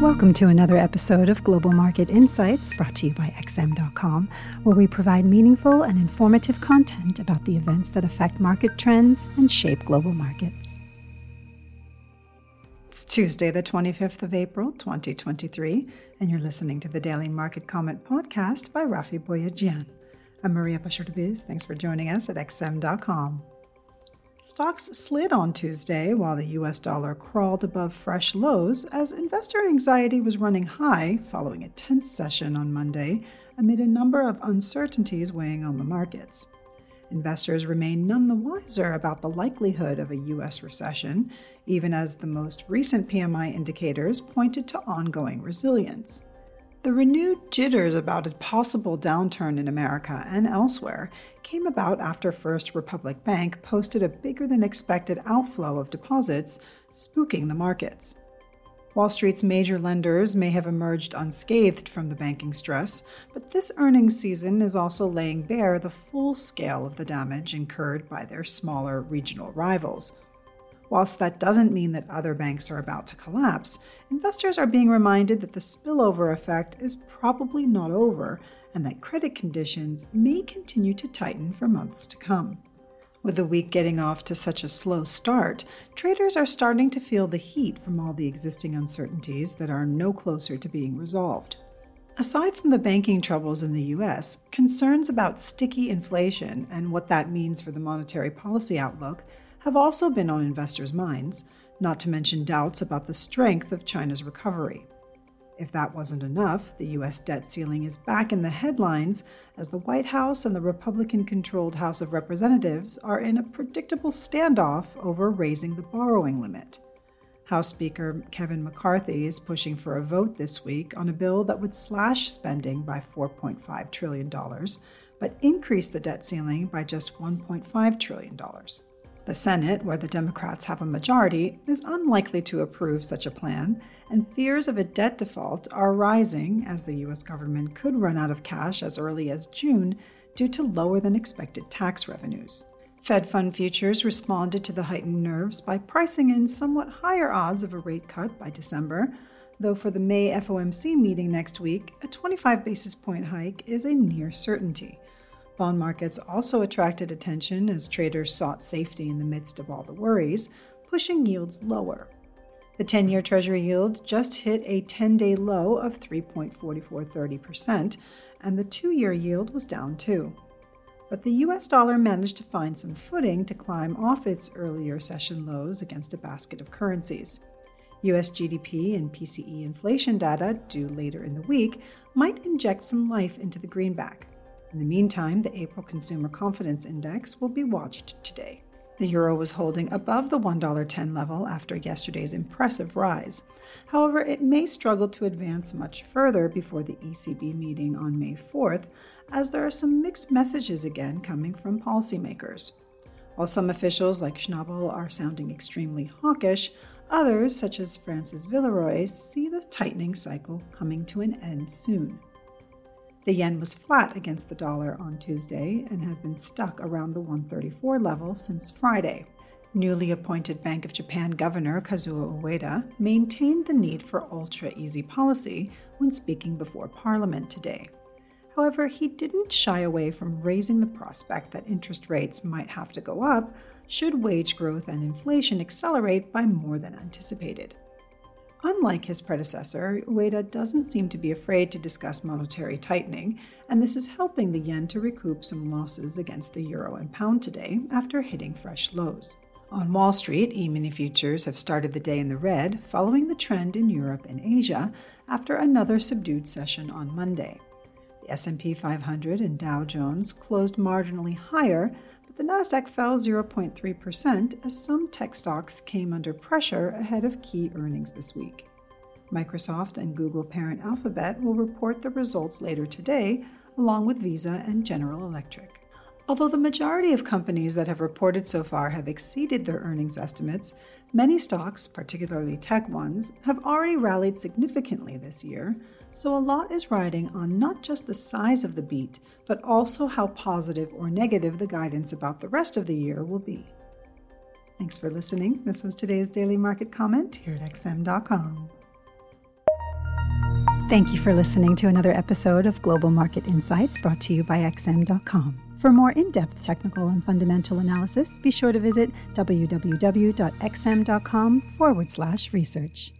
Welcome to another episode of Global Market Insights brought to you by XM.com, where we provide meaningful and informative content about the events that affect market trends and shape global markets. It's Tuesday, the 25th of April, 2023, and you're listening to the Daily Market Comment podcast by Raffi Boyadjian. I'm Maria Pachordiz. Thanks for joining us at XM.com. Stocks slid on Tuesday while the US dollar crawled above fresh lows as investor anxiety was running high following a tense session on Monday amid a number of uncertainties weighing on the markets. Investors remain none the wiser about the likelihood of a U.S. recession, even as the most recent PMI indicators pointed to ongoing resilience. The renewed jitters about a possible downturn in America and elsewhere came about after First Republic Bank posted a bigger than expected outflow of deposits, spooking the markets. Wall Street's major lenders may have emerged unscathed from the banking stress, but this earnings season is also laying bare the full scale of the damage incurred by their smaller regional rivals. Whilst that doesn't mean that other banks are about to collapse, investors are being reminded that the spillover effect is probably not over and that credit conditions may continue to tighten for months to come. With the week getting off to such a slow start, traders are starting to feel the heat from all the existing uncertainties that are no closer to being resolved. Aside from the banking troubles in the US, concerns about sticky inflation and what that means for the monetary policy outlook have also been on investors' minds, not to mention doubts about the strength of China's recovery. If that wasn't enough, the U.S. debt ceiling is back in the headlines as the White House and the Republican controlled House of Representatives are in a predictable standoff over raising the borrowing limit. House Speaker Kevin McCarthy is pushing for a vote this week on a bill that would slash spending by $4.5 trillion, but increase the debt ceiling by just $1.5 trillion. The Senate, where the Democrats have a majority, is unlikely to approve such a plan, and fears of a debt default are rising as the U.S. government could run out of cash as early as June due to lower than expected tax revenues. Fed fund futures responded to the heightened nerves by pricing in somewhat higher odds of a rate cut by December, though for the May FOMC meeting next week, a 25 basis point hike is a near certainty. Bond markets also attracted attention as traders sought safety in the midst of all the worries, pushing yields lower. The 10 year Treasury yield just hit a 10 day low of 3.4430%, and the two year yield was down too. But the US dollar managed to find some footing to climb off its earlier session lows against a basket of currencies. US GDP and PCE inflation data, due later in the week, might inject some life into the greenback. In the meantime, the April Consumer Confidence Index will be watched today. The euro was holding above the $1.10 level after yesterday's impressive rise. However, it may struggle to advance much further before the ECB meeting on May 4th, as there are some mixed messages again coming from policymakers. While some officials like Schnabel are sounding extremely hawkish, others, such as Francis Villeroy, see the tightening cycle coming to an end soon. The yen was flat against the dollar on Tuesday and has been stuck around the 134 level since Friday. Newly appointed Bank of Japan Governor Kazuo Ueda maintained the need for ultra easy policy when speaking before Parliament today. However, he didn't shy away from raising the prospect that interest rates might have to go up should wage growth and inflation accelerate by more than anticipated. Unlike his predecessor, Ueda doesn't seem to be afraid to discuss monetary tightening, and this is helping the yen to recoup some losses against the euro and pound today after hitting fresh lows. On Wall Street, e-mini futures have started the day in the red, following the trend in Europe and Asia after another subdued session on Monday. S&P 500 and Dow Jones closed marginally higher, but the Nasdaq fell 0.3% as some tech stocks came under pressure ahead of key earnings this week. Microsoft and Google parent Alphabet will report the results later today, along with Visa and General Electric. Although the majority of companies that have reported so far have exceeded their earnings estimates, many stocks, particularly tech ones, have already rallied significantly this year, so a lot is riding on not just the size of the beat, but also how positive or negative the guidance about the rest of the year will be. Thanks for listening. This was today's Daily Market Comment here at XM.com. Thank you for listening to another episode of Global Market Insights brought to you by XM.com. For more in depth technical and fundamental analysis, be sure to visit www.xm.com forward slash research.